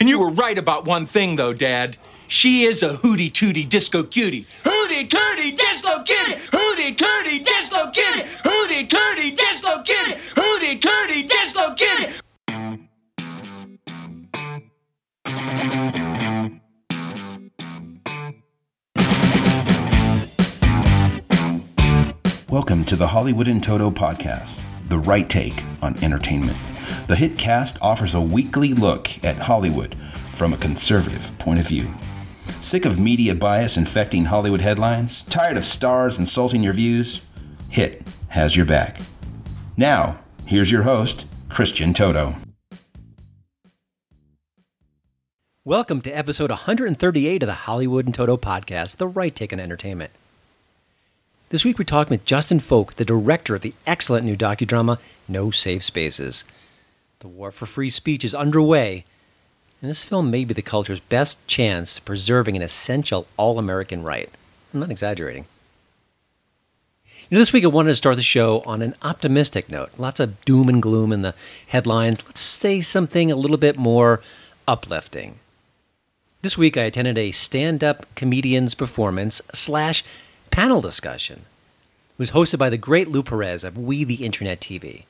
And you were right about one thing, though, Dad. She is a hooty tooty disco cutie. Hooty tooty disco cutie. Hooty tooty disco cutie. Hooty tooty disco cutie. Hooty tooty disco cutie. Welcome to the Hollywood in Toto podcast, the right take on entertainment. The hit cast offers a weekly look at Hollywood from a conservative point of view. Sick of media bias infecting Hollywood headlines? Tired of stars insulting your views? Hit has your back. Now, here's your host, Christian Toto. Welcome to episode 138 of the Hollywood and Toto podcast, the right take on entertainment. This week we're talking with Justin Folk, the director of the excellent new docudrama No Safe Spaces. The war for free speech is underway, and this film may be the culture's best chance of preserving an essential all American right. I'm not exaggerating. You know, this week I wanted to start the show on an optimistic note. Lots of doom and gloom in the headlines. Let's say something a little bit more uplifting. This week I attended a stand up comedian's performance slash panel discussion. It was hosted by the great Lou Perez of We the Internet TV.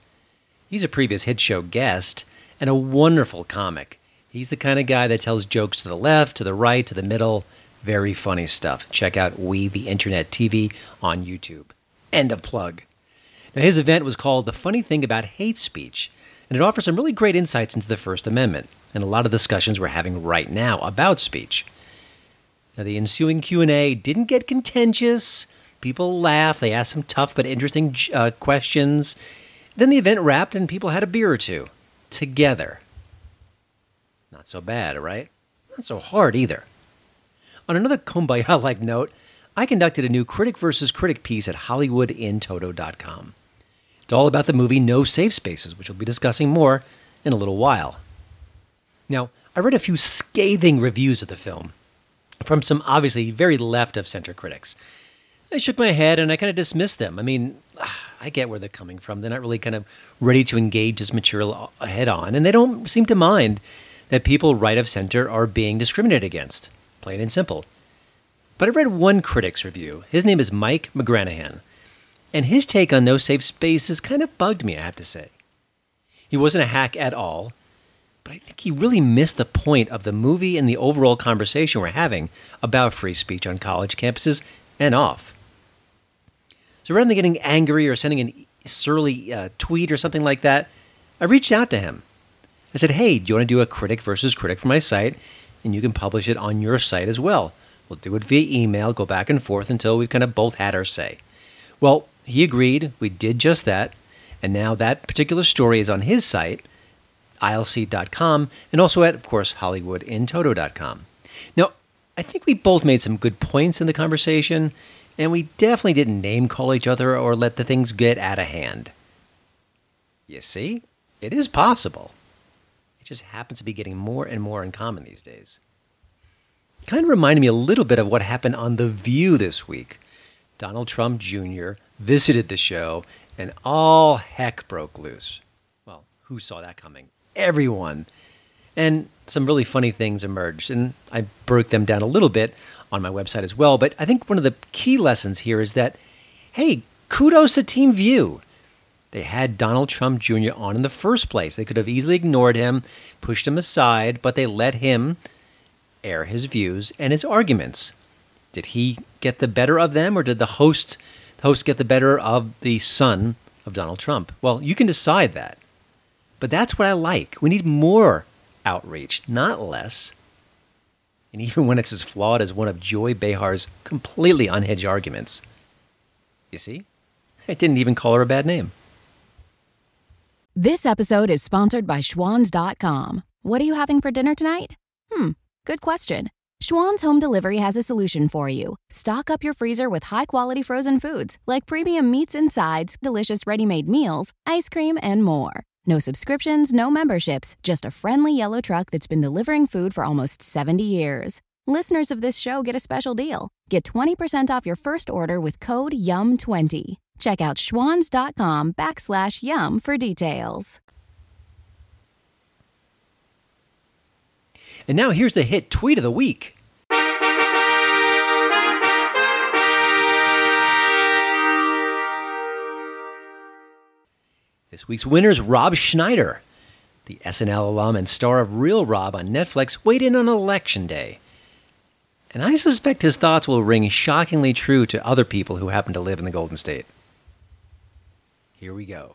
He's a previous hit show guest and a wonderful comic. He's the kind of guy that tells jokes to the left, to the right, to the middle. Very funny stuff. Check out We the Internet TV on YouTube. End of plug. Now, his event was called The Funny Thing About Hate Speech, and it offers some really great insights into the First Amendment and a lot of discussions we're having right now about speech. Now, the ensuing Q&A didn't get contentious. People laughed. They asked some tough but interesting uh, questions. Then the event wrapped and people had a beer or two. Together. Not so bad, right? Not so hard either. On another kumbaya like note, I conducted a new critic versus critic piece at HollywoodInToto.com. It's all about the movie No Safe Spaces, which we'll be discussing more in a little while. Now, I read a few scathing reviews of the film from some obviously very left of center critics. I shook my head and I kind of dismissed them. I mean, I get where they're coming from. They're not really kind of ready to engage this material head on, and they don't seem to mind that people right of center are being discriminated against, plain and simple. But I read one critic's review. His name is Mike McGranahan, and his take on No Safe Spaces kind of bugged me, I have to say. He wasn't a hack at all, but I think he really missed the point of the movie and the overall conversation we're having about free speech on college campuses and off. So rather than getting angry or sending a surly uh, tweet or something like that, I reached out to him. I said, hey, do you want to do a critic versus critic for my site? And you can publish it on your site as well. We'll do it via email, go back and forth until we've kind of both had our say. Well, he agreed. We did just that. And now that particular story is on his site, aisleseat.com, and also at, of course, hollywoodintoto.com. Now, I think we both made some good points in the conversation, and we definitely didn't name call each other or let the things get out of hand. You see, it is possible. It just happens to be getting more and more uncommon these days. Kind of reminded me a little bit of what happened on The View this week. Donald Trump Jr. visited the show, and all heck broke loose. Well, who saw that coming? Everyone. And some really funny things emerged, and I broke them down a little bit on my website as well. But I think one of the key lessons here is that, hey, kudos to Team View. They had Donald Trump Jr. on in the first place. They could have easily ignored him, pushed him aside, but they let him air his views and his arguments. Did he get the better of them, or did the host the host get the better of the son of Donald Trump? Well, you can decide that. But that's what I like. We need more outreach, not less. And even when it's as flawed as one of Joy Behar's completely unhinged arguments. You see? I didn't even call her a bad name. This episode is sponsored by Schwans.com. What are you having for dinner tonight? Hmm, good question. Schwan's Home Delivery has a solution for you. Stock up your freezer with high quality frozen foods like premium meats and sides, delicious ready made meals, ice cream, and more. No subscriptions, no memberships, just a friendly yellow truck that's been delivering food for almost 70 years. Listeners of this show get a special deal. Get 20% off your first order with code YUM20. Check out schwans.com backslash yum for details. And now here's the hit tweet of the week. This week's winner is Rob Schneider. The SNL alum and star of Real Rob on Netflix weighed in on Election Day. And I suspect his thoughts will ring shockingly true to other people who happen to live in the Golden State. Here we go.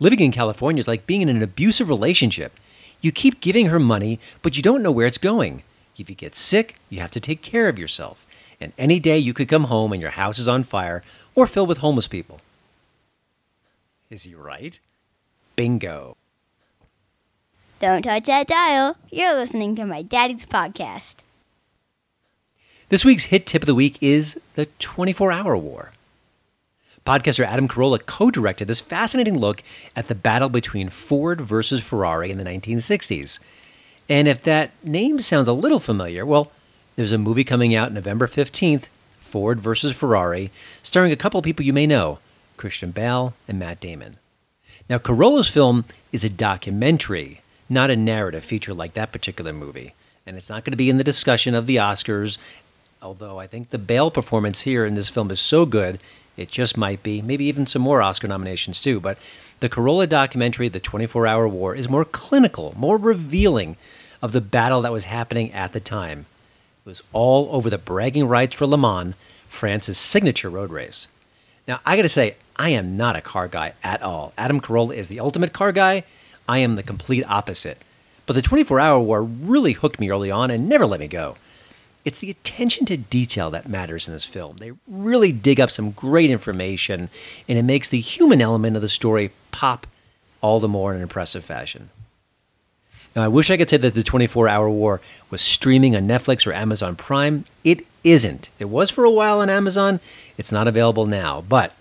Living in California is like being in an abusive relationship. You keep giving her money, but you don't know where it's going. If you get sick, you have to take care of yourself. And any day you could come home and your house is on fire or filled with homeless people. Is he right? Bingo. Don't touch that dial. You're listening to my daddy's podcast. This week's hit tip of the week is the 24 Hour War. Podcaster Adam Carolla co directed this fascinating look at the battle between Ford versus Ferrari in the 1960s. And if that name sounds a little familiar, well, there's a movie coming out November 15th, Ford versus Ferrari, starring a couple of people you may know Christian Bale and Matt Damon. Now, Carolla's film is a documentary, not a narrative feature like that particular movie. And it's not going to be in the discussion of the Oscars, although I think the Bale performance here in this film is so good, it just might be. Maybe even some more Oscar nominations, too. But the Carolla documentary, The 24 Hour War, is more clinical, more revealing of the battle that was happening at the time. It was all over the bragging rights for Le Mans, France's signature road race. Now, I got to say, I am not a car guy at all. Adam Carolla is the ultimate car guy. I am the complete opposite. But the 24 Hour War really hooked me early on and never let me go. It's the attention to detail that matters in this film. They really dig up some great information, and it makes the human element of the story pop all the more in an impressive fashion. Now, I wish I could say that the 24 Hour War was streaming on Netflix or Amazon Prime. It isn't. It was for a while on Amazon. It's not available now. But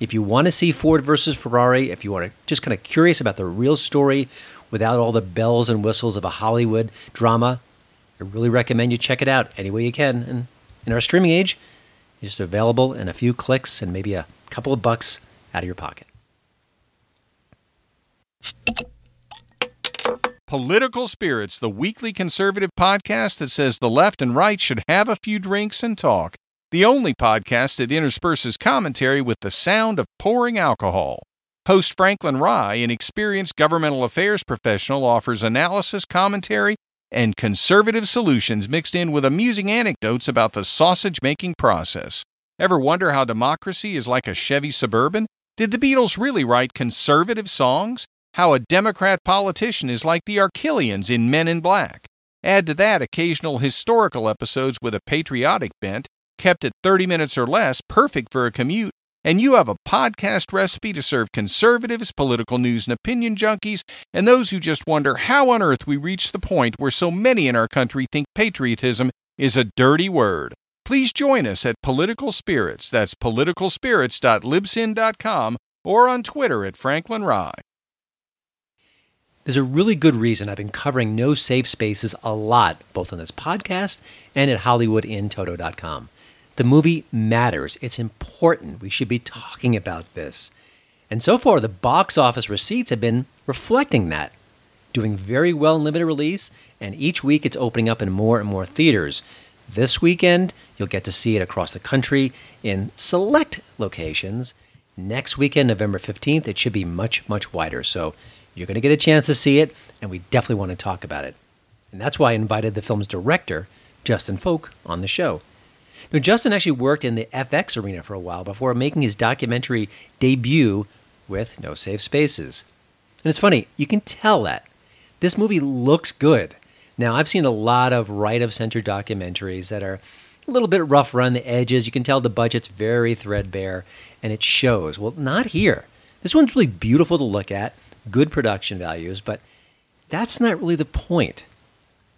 if you want to see Ford versus Ferrari, if you to just kind of curious about the real story without all the bells and whistles of a Hollywood drama, I really recommend you check it out any way you can. And in our streaming age, it's just available in a few clicks and maybe a couple of bucks out of your pocket. Political Spirits, the weekly conservative podcast that says the left and right should have a few drinks and talk. The only podcast that intersperses commentary with the sound of pouring alcohol. Host Franklin Rye, an experienced governmental affairs professional, offers analysis, commentary, and conservative solutions mixed in with amusing anecdotes about the sausage making process. Ever wonder how democracy is like a Chevy Suburban? Did the Beatles really write conservative songs? How a Democrat politician is like the Arquillians in Men in Black. Add to that occasional historical episodes with a patriotic bent, kept at 30 minutes or less, perfect for a commute, and you have a podcast recipe to serve conservatives, political news and opinion junkies, and those who just wonder how on earth we reached the point where so many in our country think patriotism is a dirty word. Please join us at Political Spirits. That's politicalspirits.libsyn.com or on Twitter at Franklin Rye. There's a really good reason I've been covering no safe spaces a lot, both on this podcast and at HollywoodInToto.com. The movie matters. It's important. We should be talking about this. And so far, the box office receipts have been reflecting that. Doing very well in limited release, and each week it's opening up in more and more theaters. This weekend, you'll get to see it across the country in select locations. Next weekend, November 15th, it should be much, much wider. So you're going to get a chance to see it, and we definitely want to talk about it. And that's why I invited the film's director, Justin Folk, on the show. Now, Justin actually worked in the FX arena for a while before making his documentary debut with No Safe Spaces. And it's funny, you can tell that. This movie looks good. Now, I've seen a lot of right of center documentaries that are a little bit rough around the edges. You can tell the budget's very threadbare, and it shows. Well, not here. This one's really beautiful to look at, good production values, but that's not really the point.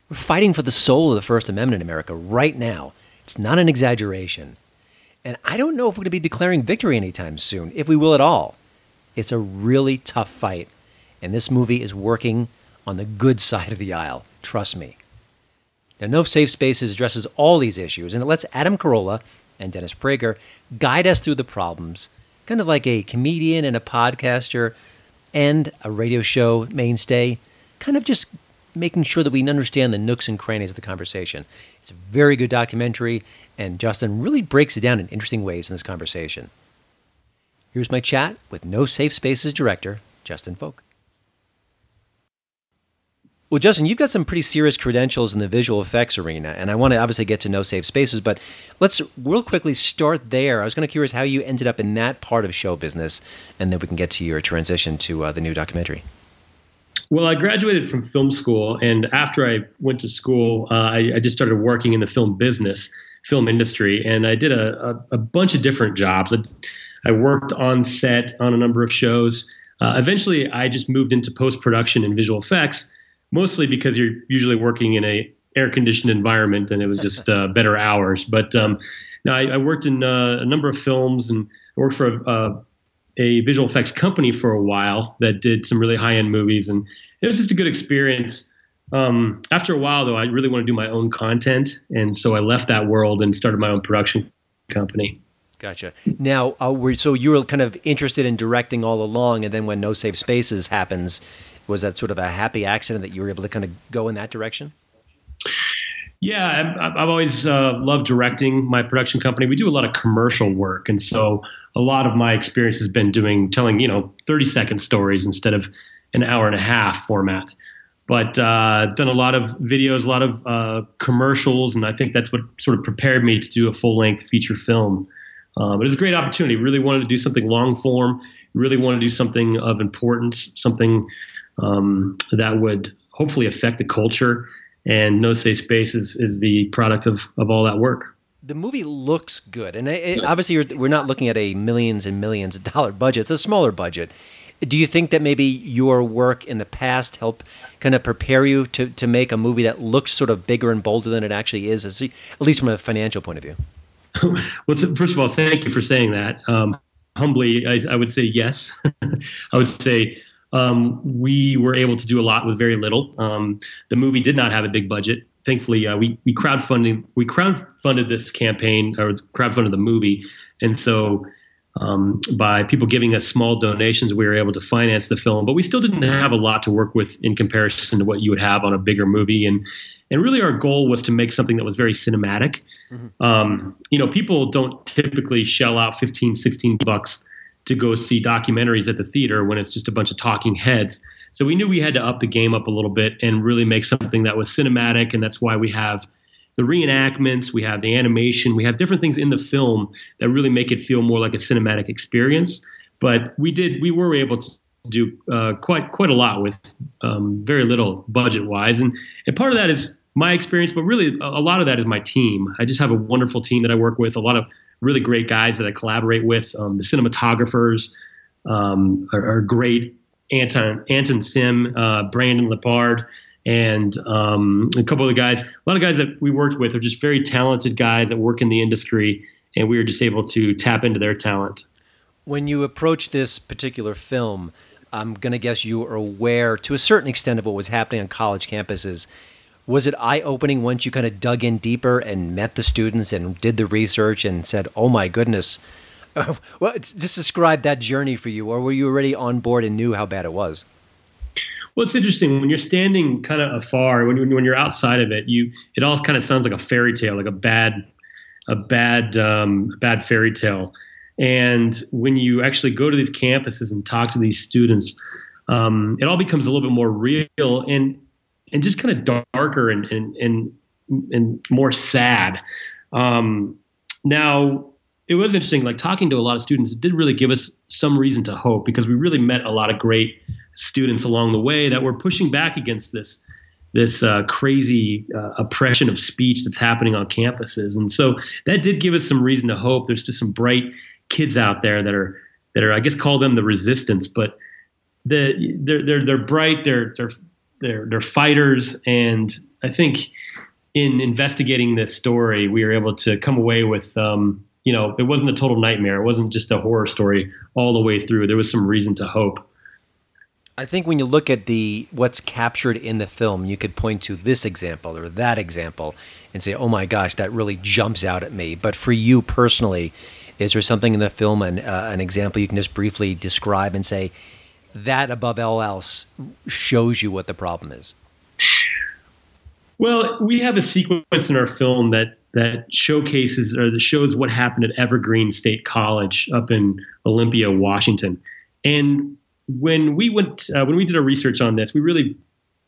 We're fighting for the soul of the First Amendment in America right now. It's not an exaggeration. And I don't know if we're going to be declaring victory anytime soon, if we will at all. It's a really tough fight, and this movie is working on the good side of the aisle. Trust me. Now, No Safe Spaces addresses all these issues, and it lets Adam Carolla and Dennis Prager guide us through the problems, kind of like a comedian and a podcaster and a radio show mainstay, kind of just making sure that we understand the nooks and crannies of the conversation. It's a very good documentary, and Justin really breaks it down in interesting ways in this conversation. Here's my chat with No Safe Spaces director, Justin Folk. Well, Justin, you've got some pretty serious credentials in the visual effects arena, and I want to obviously get to No Safe Spaces, but let's real quickly start there. I was kind of curious how you ended up in that part of show business, and then we can get to your transition to uh, the new documentary. Well, I graduated from film school, and after I went to school, uh, I, I, just started working in the film business, film industry, and I did a, a, a bunch of different jobs. I, I, worked on set on a number of shows. Uh, eventually, I just moved into post production and visual effects mostly because you're usually working in a air conditioned environment and it was just uh, better hours. But um, now I, I, worked in uh, a number of films and worked for a, a, a, visual effects company for a while that did some really high end movies. And it was just a good experience. Um, after a while, though, I really want to do my own content. And so I left that world and started my own production company. Gotcha. Now, uh, so you were kind of interested in directing all along, and then when No Safe Spaces happens, was that sort of a happy accident that you were able to kind of go in that direction? Yeah, I've always uh, loved directing my production company. We do a lot of commercial work, and so a lot of my experience has been doing telling you know 30 second stories instead of an hour and a half format. But uh, done a lot of videos, a lot of uh, commercials, and I think that's what sort of prepared me to do a full length feature film. Uh, but a great opportunity. Really wanted to do something long form. Really wanted to do something of importance, something um, that would hopefully affect the culture. And No Safe Space is, is the product of, of all that work. The movie looks good. And it, obviously, we're not looking at a millions and millions of dollar budget, it's a smaller budget. Do you think that maybe your work in the past helped kind of prepare you to, to make a movie that looks sort of bigger and bolder than it actually is, at least from a financial point of view? well, th- first of all, thank you for saying that. Um, humbly, I, I, would say yes. I would say um, we were able to do a lot with very little. Um, the movie did not have a big budget. Thankfully, uh, we we crowdfunding we crowdfunded this campaign or crowdfunded the movie, and so um, by people giving us small donations, we were able to finance the film. But we still didn't have a lot to work with in comparison to what you would have on a bigger movie. And and really, our goal was to make something that was very cinematic. Mm-hmm. Um, you know, people don't typically shell out 15, 16 bucks to go see documentaries at the theater when it's just a bunch of talking heads. So we knew we had to up the game up a little bit and really make something that was cinematic. And that's why we have the reenactments, we have the animation, we have different things in the film that really make it feel more like a cinematic experience. But we did, we were able to do uh, quite quite a lot with um, very little budget wise, and and part of that is my experience, but really a lot of that is my team. I just have a wonderful team that I work with, a lot of really great guys that I collaborate with. Um, the cinematographers um, are, are, great. Anton Anton Sim, uh, Brandon Lepard, and um, a couple of guys. A lot of guys that we worked with are just very talented guys that work in the industry, and we were just able to tap into their talent. When you approach this particular film, I'm going to guess you are aware to a certain extent of what was happening on college campuses was it eye opening once you kind of dug in deeper and met the students and did the research and said, "Oh my goodness"? well, just describe that journey for you, or were you already on board and knew how bad it was? Well, it's interesting when you're standing kind of afar. When, when you're outside of it, you it all kind of sounds like a fairy tale, like a bad, a bad, um, bad fairy tale. And when you actually go to these campuses and talk to these students, um, it all becomes a little bit more real. And and just kind of darker and and and, and more sad. Um, now, it was interesting, like talking to a lot of students. It did really give us some reason to hope because we really met a lot of great students along the way that were pushing back against this this uh, crazy uh, oppression of speech that's happening on campuses. And so that did give us some reason to hope. There's just some bright kids out there that are that are I guess call them the resistance, but the they're they're they're bright. They're they're they're they're fighters, and I think in investigating this story, we were able to come away with. Um, you know, it wasn't a total nightmare. It wasn't just a horror story all the way through. There was some reason to hope. I think when you look at the what's captured in the film, you could point to this example or that example and say, "Oh my gosh, that really jumps out at me." But for you personally, is there something in the film and uh, an example you can just briefly describe and say, that above all else shows you what the problem is. Well, we have a sequence in our film that that showcases or that shows what happened at Evergreen State College up in Olympia, Washington. And when we went uh, when we did our research on this, we really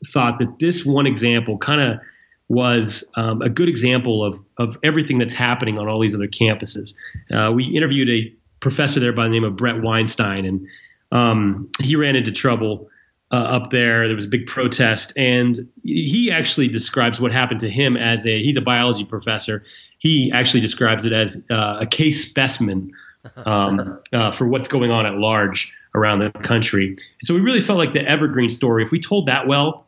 thought that this one example kind of was um, a good example of of everything that's happening on all these other campuses. Uh, we interviewed a professor there by the name of Bret Weinstein, and um, he ran into trouble uh, up there. There was a big protest, and he actually describes what happened to him as a he's a biology professor. He actually describes it as uh, a case specimen um, uh, for what's going on at large around the country. So we really felt like the Evergreen story, if we told that well,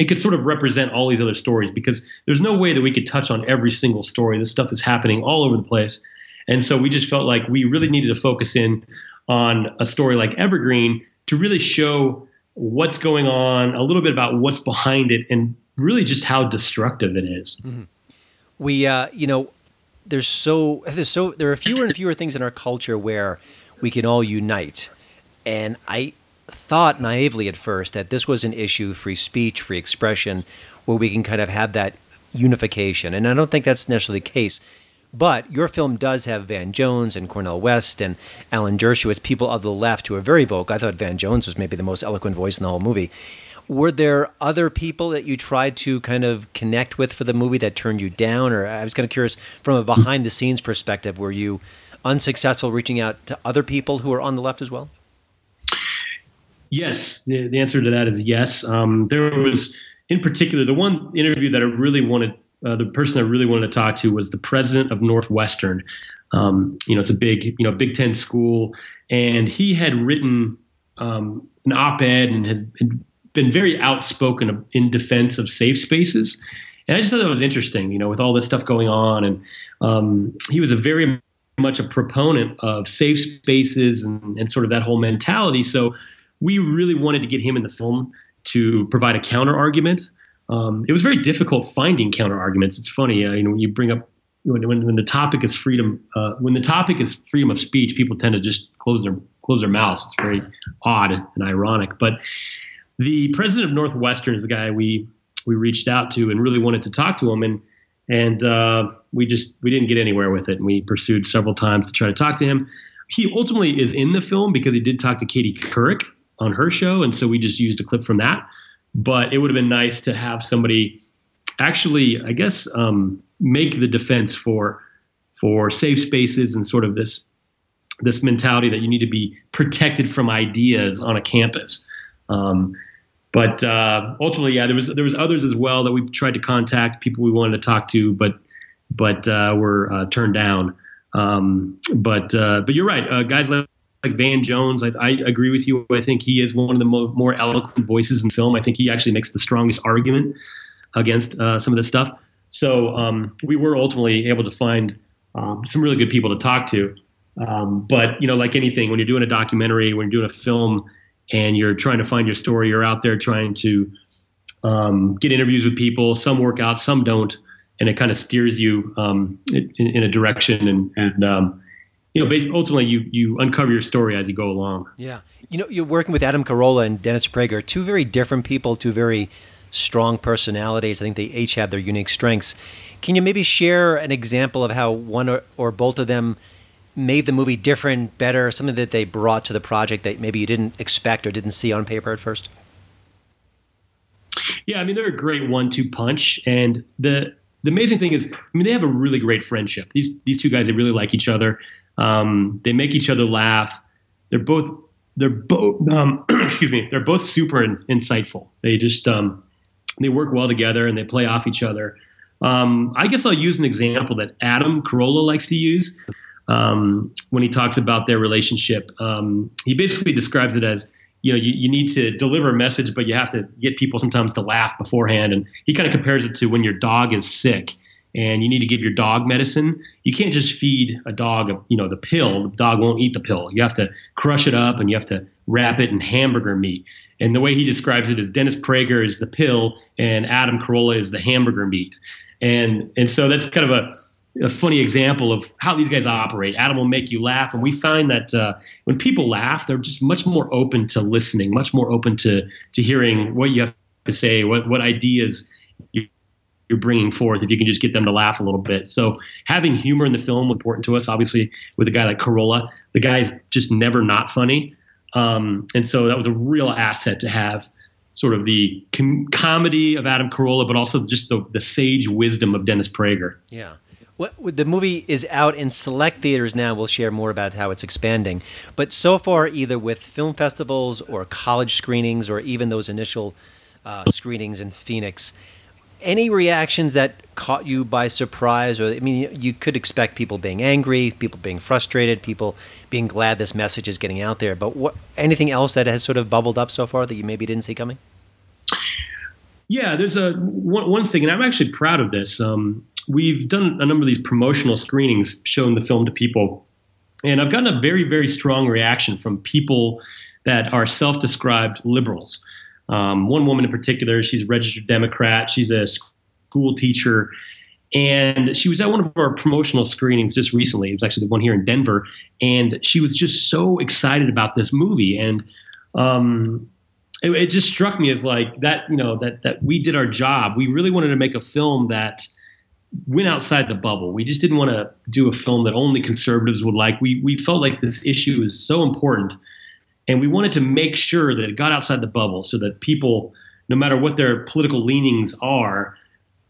it could sort of represent all these other stories because there's no way that we could touch on every single story. This stuff is happening all over the place. And so we just felt like we really needed to focus in on a story like Evergreen to really show what's going on, a little bit about what's behind it, and really just how destructive it is. Mm-hmm. We, uh, you know, there's so there's so there are fewer and fewer things in our culture where we can all unite, and I thought naively at first that this was an issue free speech, free expression, where we can kind of have that unification, and I don't think that's necessarily the case. But your film does have Van Jones and Cornel West and Alan Dershowitz, people of the left who are very vocal. I thought Van Jones was maybe the most eloquent voice in the whole movie. Were there other people that you tried to kind of connect with for the movie that turned you down? Or I was kind of curious from a behind the scenes perspective, were you unsuccessful reaching out to other people who are on the left as well? Yes, the, answer to that is yes. Um, there was, in particular, the one interview that I really wanted uh, the person I really wanted to talk to was the president of Northwestern. Um, you know, it's a big, you know, Big Ten school, and he had written um, an op-ed and has been very outspoken in defense of safe spaces. And I just thought that was interesting, you know, with all this stuff going on, and um, he was a very much a proponent of safe spaces and, and sort of that whole mentality. So we really wanted to get him in the film to provide a counter argument um, it was very difficult finding counter arguments. It's funny, uh, you know, when you bring up when, when, when the topic is freedom, uh, when the topic is freedom of speech, people tend to just close their close their mouths. It's very odd and ironic. But the president of Northwestern is the guy we we reached out to and really wanted to talk to him, and and uh, we just we didn't get anywhere with it. And we pursued several times to try to talk to him. He ultimately is in the film because he did talk to Katie Couric on her show, and so we just used a clip from that but it would have been nice to have somebody actually, I guess, um, make the defense for for safe spaces and sort of this this mentality that you need to be protected from ideas on a campus. Um, but uh, ultimately, yeah, there was there was others as well that we tried to contact, people we wanted to talk to, but but uh, were uh, turned down. Um, but uh, but you're right, uh, guys like like Van Jones. I, I, agree with you. I think he is one of the mo- more eloquent voices in film. I think he actually makes the strongest argument against uh, some of this stuff. So um, we were ultimately able to find um, some really good people to talk to. Um, but you know, like anything, when you're doing a documentary, when you're doing a film, and you're trying to find your story, you're out there trying to um, get interviews with people. Some work out, some don't, and it kind of steers you um, in, in, a direction. And, and um, you know, ultimately you you uncover your story as you go along. Yeah, you know, you're working with Adam Carolla and Dennis Prager, two very different people, two very strong personalities. I think they each have their unique strengths. Can you maybe share an example of how one or, or both of them made the movie different, better, something that they brought to the project that maybe you didn't expect or didn't see on paper at first? Yeah, I mean they're a great one-two punch, and the the amazing thing is, I mean they have a really great friendship. These these two guys they really like each other. Um, they make each other laugh. They're both they're both um, excuse me they're both super in, insightful. They just um, they work well together and they play off each other. Um, I guess I'll use an example that Adam Carolla likes to use um, when he talks about their relationship. Um, he basically describes it as you know you, you need to deliver a message, but you have to get people sometimes to laugh beforehand. And he kind of compares it to when your dog is sick and you need to give your dog medicine. You can't just feed a dog, you know, the pill. The dog won't eat the pill. You have to crush it up and you have to wrap it in hamburger meat. And the way he describes it is Dennis Prager is the pill and Adam Carolla is the hamburger meat. And and so that's kind of a, a funny example of how these guys operate. Adam will make you laugh, and we find that uh, when people laugh, they're just much more open to listening, much more open to to hearing what you have to say, what what ideas you're bringing forth if you can just get them to laugh a little bit. So having humor in the film was important to us. Obviously, with a guy like Carolla, the guy's just never not funny, um, and so that was a real asset to have sort of the com- comedy of Adam Carolla, but also just the, the sage wisdom of Dennis Prager. Yeah. What, the movie is out in select theaters now. We'll share more about how it's expanding. But so far, either with film festivals or college screenings or even those initial uh, screenings in Phoenix, any reactions that caught you by surprise or i mean you could expect people being angry people being frustrated people being glad this message is getting out there but what anything else that has sort of bubbled up so far that you maybe didn't see coming? Yeah there's a one, one thing and i'm actually proud of this. Um, we've done a number of these promotional screenings showing the film to people and i've gotten a very very strong reaction from people that are self-described liberals um, one woman in particular, she's a registered Democrat. She's a school teacher. And she was at one of our promotional screenings just recently. It was actually the one here in Denver. And she was just so excited about this movie. And um, it, it, just struck me as like that, you know, that, that we did our job. We really wanted to make a film that went outside the bubble. We just didn't want to do a film that only conservatives would like. We, we felt like this issue is so important and we wanted to make sure that it got outside the bubble so that people, no matter what their political leanings are,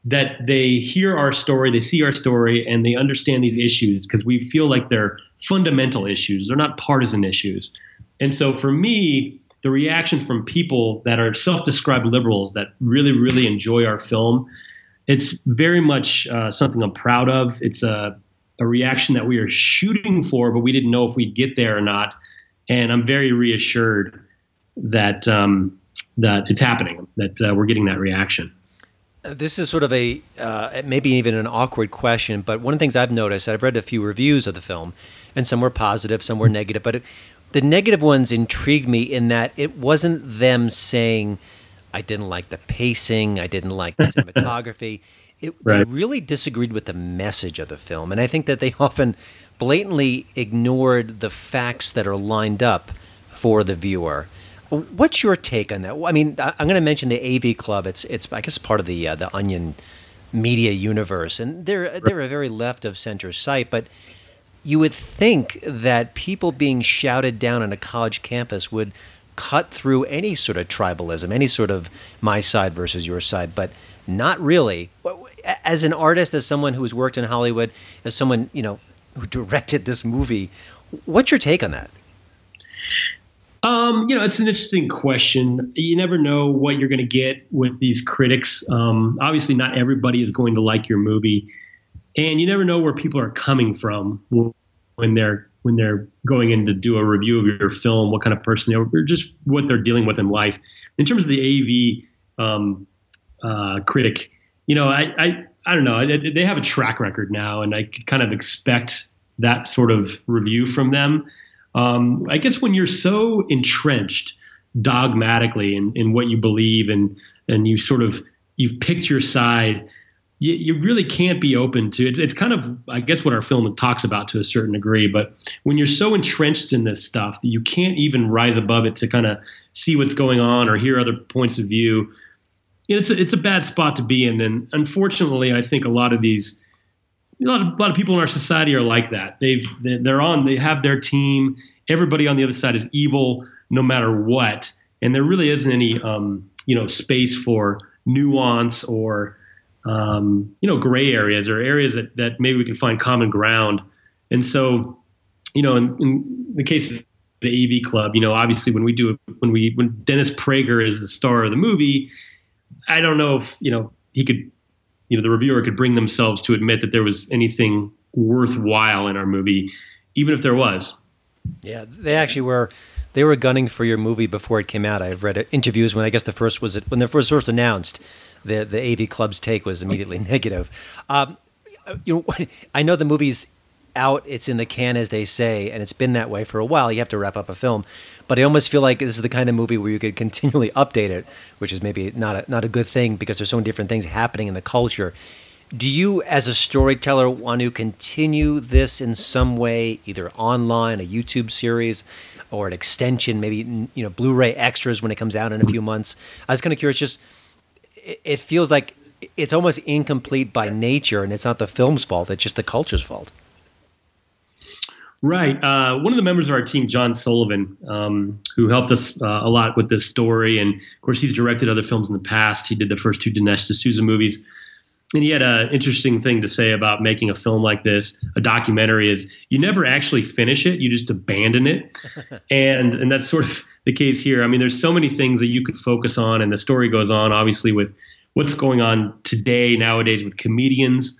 that they hear our story, they see our story, and they understand these issues because we feel like they're fundamental issues. They're not partisan issues. And so for me, the reaction from people that are self-described liberals that really, really enjoy our film, it's very much uh, something I'm proud of. It's a, a reaction that we are shooting for, but we didn't know if we'd get there or not and I'm very reassured that um, that it's happening, that uh, we're getting that reaction. This is sort of a uh, maybe even an awkward question, but one of the things I've noticed, I've read a few reviews of the film, and some were positive, some were negative, but it, the negative ones intrigued me in that it wasn't them saying, "I didn't like the pacing, I didn't like the cinematography." It right. really disagreed with the message of the film, and I think that they often blatantly ignored the facts that are lined up for the viewer. What's your take on that? I mean, I'm going to mention the AV Club. It's it's I guess part of the uh, the Onion media universe, and they're they're a very left of center site, but you would think that people being shouted down on a college campus would cut through any sort of tribalism, any sort of my side versus your side, but not really. As an artist, as someone who has worked in Hollywood, as someone you know who directed this movie. What's your take on that? Um, you know, it's an interesting question. You never know what you're going to get with these critics. Um, obviously, not everybody is going to like your movie, and you never know where people are coming from when they're when they're going in to do a review of your film. What kind of person they are, just what they're dealing with in life. In terms of the AV um, uh, critic, you know, I I don't know. They have a track record now, and I kind of expect that sort of review from them. Um, I guess when you're so entrenched dogmatically in, in what you believe and and you sort of you've picked your side, you, you really can't be open to it's, it's kind of I guess what our film talks about to a certain degree. But when you're so entrenched in this stuff that you can't even rise above it to kind of see what's going on or hear other points of view, it's a, it's a bad spot to be in. And unfortunately, I think a lot of these a lot of, a lot of people in our society are like that. They've they're on they have their team. Everybody on the other side is evil, no matter what, and there really isn't any um, you know space for nuance or um, you know gray areas or areas that that maybe we can find common ground. And so, you know, in, in the case of the AV Club, you know, obviously when we do when we when Dennis Prager is the star of the movie, I don't know if you know he could you know the reviewer could bring themselves to admit that there was anything worthwhile in our movie, even if there was. Yeah, they actually were. They were gunning for your movie before it came out. I've read interviews when I guess the first was when the first first announced. The the AV Club's take was immediately negative. Um, you know, I know the movie's out, it's in the can, as they say, and it's been that way for a while. You have to wrap up a film, but I almost feel like this is the kind of movie where you could continually update it, which is maybe not a, not a good thing because there's so many different things happening in the culture. Do you, as a storyteller, want to continue this in some way, either online, a YouTube series, or an extension, maybe you know Blu-ray extras when it comes out in a few months? I was kind of curious. Just it, it feels like it's almost incomplete by nature, and it's not the film's fault; it's just the culture's fault. Right. Uh, one of the members of our team, John Sullivan, um, who helped us uh, a lot with this story, and of course, he's directed other films in the past. He did the first two Dinesh D'Souza movies, and he had an interesting thing to say about making a film like this, a documentary. Is you never actually finish it; you just abandon it, and and that's sort of the case here. I mean, there's so many things that you could focus on, and the story goes on, obviously, with what's going on today nowadays with comedians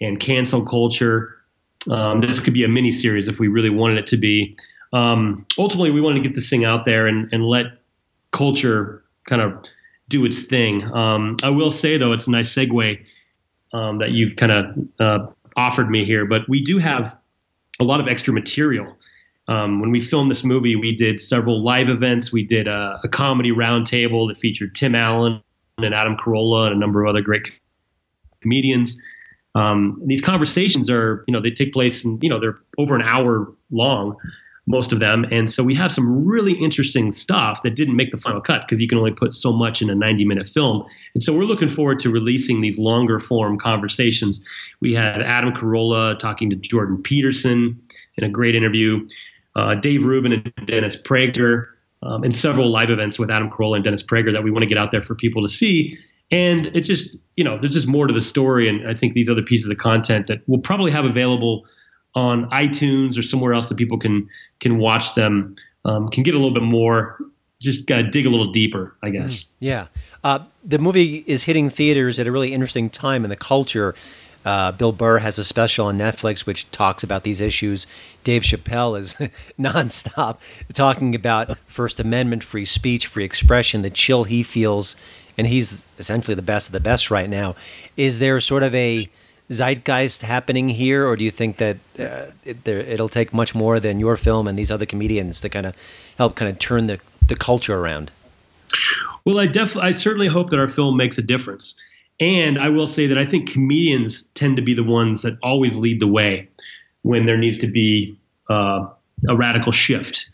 and cancel culture um, this could be a mini series if we really wanted it to be. Um, ultimately, we wanted to get this thing out there and, and let culture kind of do its thing. Um, I will say, though, it's a nice segue um, that you've kind of uh, offered me here, but we do have a lot of extra material. Um, when we filmed this movie, we did several live events. We did a, a comedy roundtable that featured Tim Allen and Adam Carolla and a number of other great comedians. Um, these conversations are, you know, they take place and, you know, they're over an hour long, most of them. And so we have some really interesting stuff that didn't make the final cut because you can only put so much in a 90 minute film. And so we're looking forward to releasing these longer form conversations. We had Adam Carolla talking to Jordan Peterson in a great interview, uh, Dave Rubin and Dennis Prager. Um, and several live events with Adam Carolla and Dennis Prager that we want to get out there for people to see and it's just you know there's just more to the story. And i think these other pieces of content that we'll probably have available on itunes or somewhere else that people can can watch them um, can get a little bit more. Just gotta dig a little deeper i guess. mm, yeah. Uh, the movie is hitting theaters at a really interesting time in the culture. Uh, Bill Burr has a special on Netflix which talks about these issues. Dave Chappelle is nonstop talking about First Amendment, free speech, free expression, the chill he feels and he's essentially the best of the best right now. Is there sort of a zeitgeist happening here, or do you think that uh, it, it'll take much more than your film and these other comedians to kind of help kind of turn the, the culture around? Well, I definitely, I certainly hope that our film makes a difference. And I will say that I think comedians tend to be the ones that always lead the way when there needs to be uh, a radical shift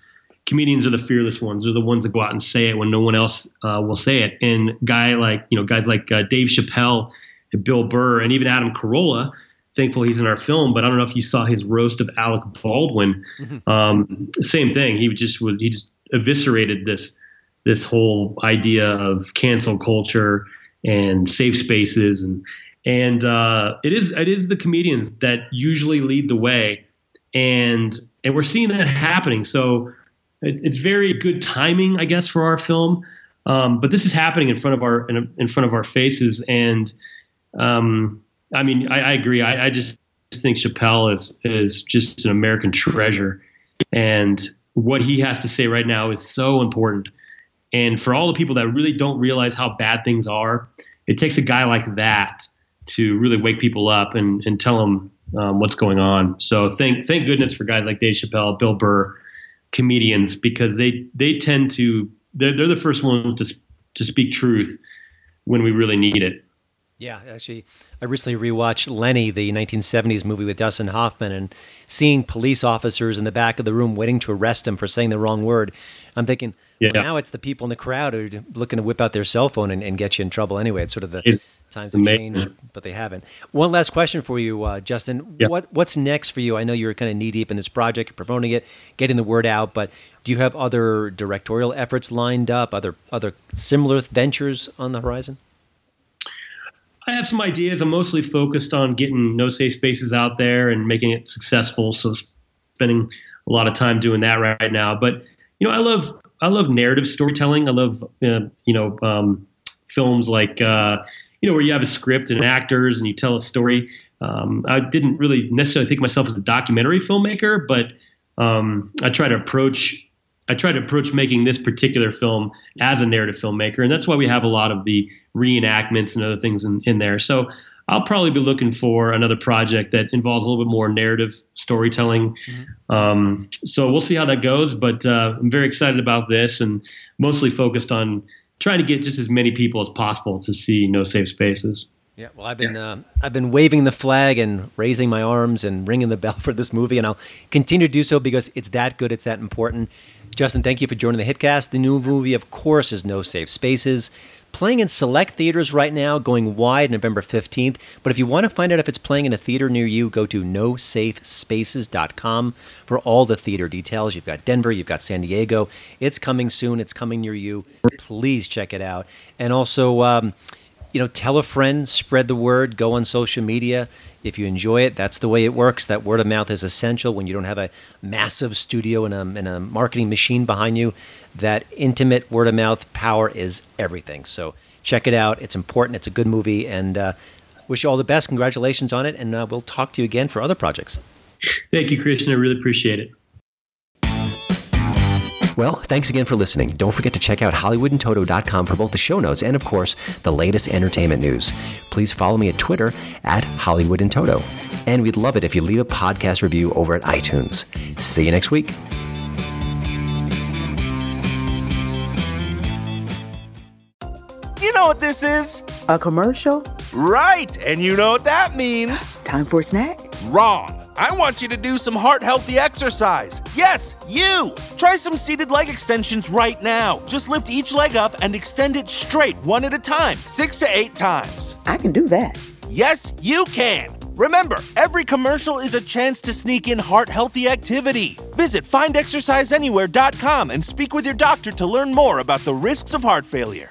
comedians are the fearless ones. They're the ones that go out and say it when no one else uh, will say it. And guy like you know guys like uh, Dave Chappelle, and Bill Burr, and even Adam Carolla. Thankful he's in our film, but I don't know if you saw his roast of Alec Baldwin. Mm-hmm. Um, same thing. He just was he just eviscerated this this whole idea of cancel culture and safe spaces and and uh, it is it is the comedians that usually lead the way and and we're seeing that happening so it's, it's very good timing, I guess, for our film. Um, but this is happening in front of our in, in front of our faces, and um, I mean, I, I agree. I, I, just think Chappelle is is just an American treasure, and what he has to say right now is so important. And for all the people that really don't realize how bad things are, it takes a guy like that to really wake people up and, and tell them um, what's going on. So thank thank goodness for guys like Dave Chappelle, Bill Burr, comedians because they they tend to they're, they're the first ones to to speak truth when we really need it. Yeah, actually, I recently rewatched Lenny, the 1970s movie with Dustin Hoffman, and seeing police officers in the back of the room waiting to arrest him for saying the wrong word. I'm thinking, yeah. now it's the people in the crowd who are looking to whip out their cell phone and, and get you in trouble anyway. It's sort of the it's times have amazing. changed, but they haven't. One last question for you, uh, Justin. Yeah. What What's next for you? I know you're kind of knee deep in this project, promoting it, getting the word out, but do you have other directorial efforts lined up, other other similar ventures on the horizon? I have some ideas. I'm mostly focused on getting No Safe Spaces out there and making it successful. So spending a lot of time doing that right now. But you know, I love I love narrative storytelling. I love uh, you know um, films like uh, you know where you have a script and actors and you tell a story. Um, I didn't really necessarily think of myself as a documentary filmmaker, but um, I try to approach I try to approach making this particular film as a narrative filmmaker, and that's why we have a lot of the reenactments and other things in, in there. So I'll probably be looking for another project that involves a little bit more narrative storytelling. Mm-hmm. Um, so we'll see how that goes, but uh, I'm very excited about this and mostly focused on trying to get just as many people as possible to see No Safe Spaces. Yeah, well, I've been uh, I've been waving the flag and raising my arms and ringing the bell for this movie, and I'll continue to do so because it's that good, it's that important. Justin, thank you for joining the Hitcast. The new movie, of course, is No Safe Spaces. Playing in select theaters right now, going wide November 15th. But if you want to find out if it's playing in a theater near you, go to nosafespaces.com for all the theater details. You've got Denver, you've got San Diego. It's coming soon, it's coming near you. Please check it out. And also, um, you know, tell a friend, spread the word, go on social media. If you enjoy it, that's the way it works. That word of mouth is essential when you don't have a massive studio and a, and a marketing machine behind you. That intimate word of mouth power is everything. So check it out. It's important. It's a good movie. And uh, wish you all the best. Congratulations on it. And uh, we'll talk to you again for other projects. Thank you, Christian. I really appreciate it. Well, thanks again for listening. Don't forget to check out HollywoodInToto.com for both the show notes and, of course, the latest entertainment news. Please follow me at Twitter at Hollywood in Toto. And we'd love it if you leave a podcast review over at iTunes. See you next week. You know what this is? A commercial? Right, and you know what that means. Time for a snack? Wrong. I want you to do some heart healthy exercise. Yes, you! Try some seated leg extensions right now. Just lift each leg up and extend it straight, one at a time, six to eight times. I can do that. Yes, you can. Remember, every commercial is a chance to sneak in heart healthy activity. Visit findexerciseanywhere.com and speak with your doctor to learn more about the risks of heart failure.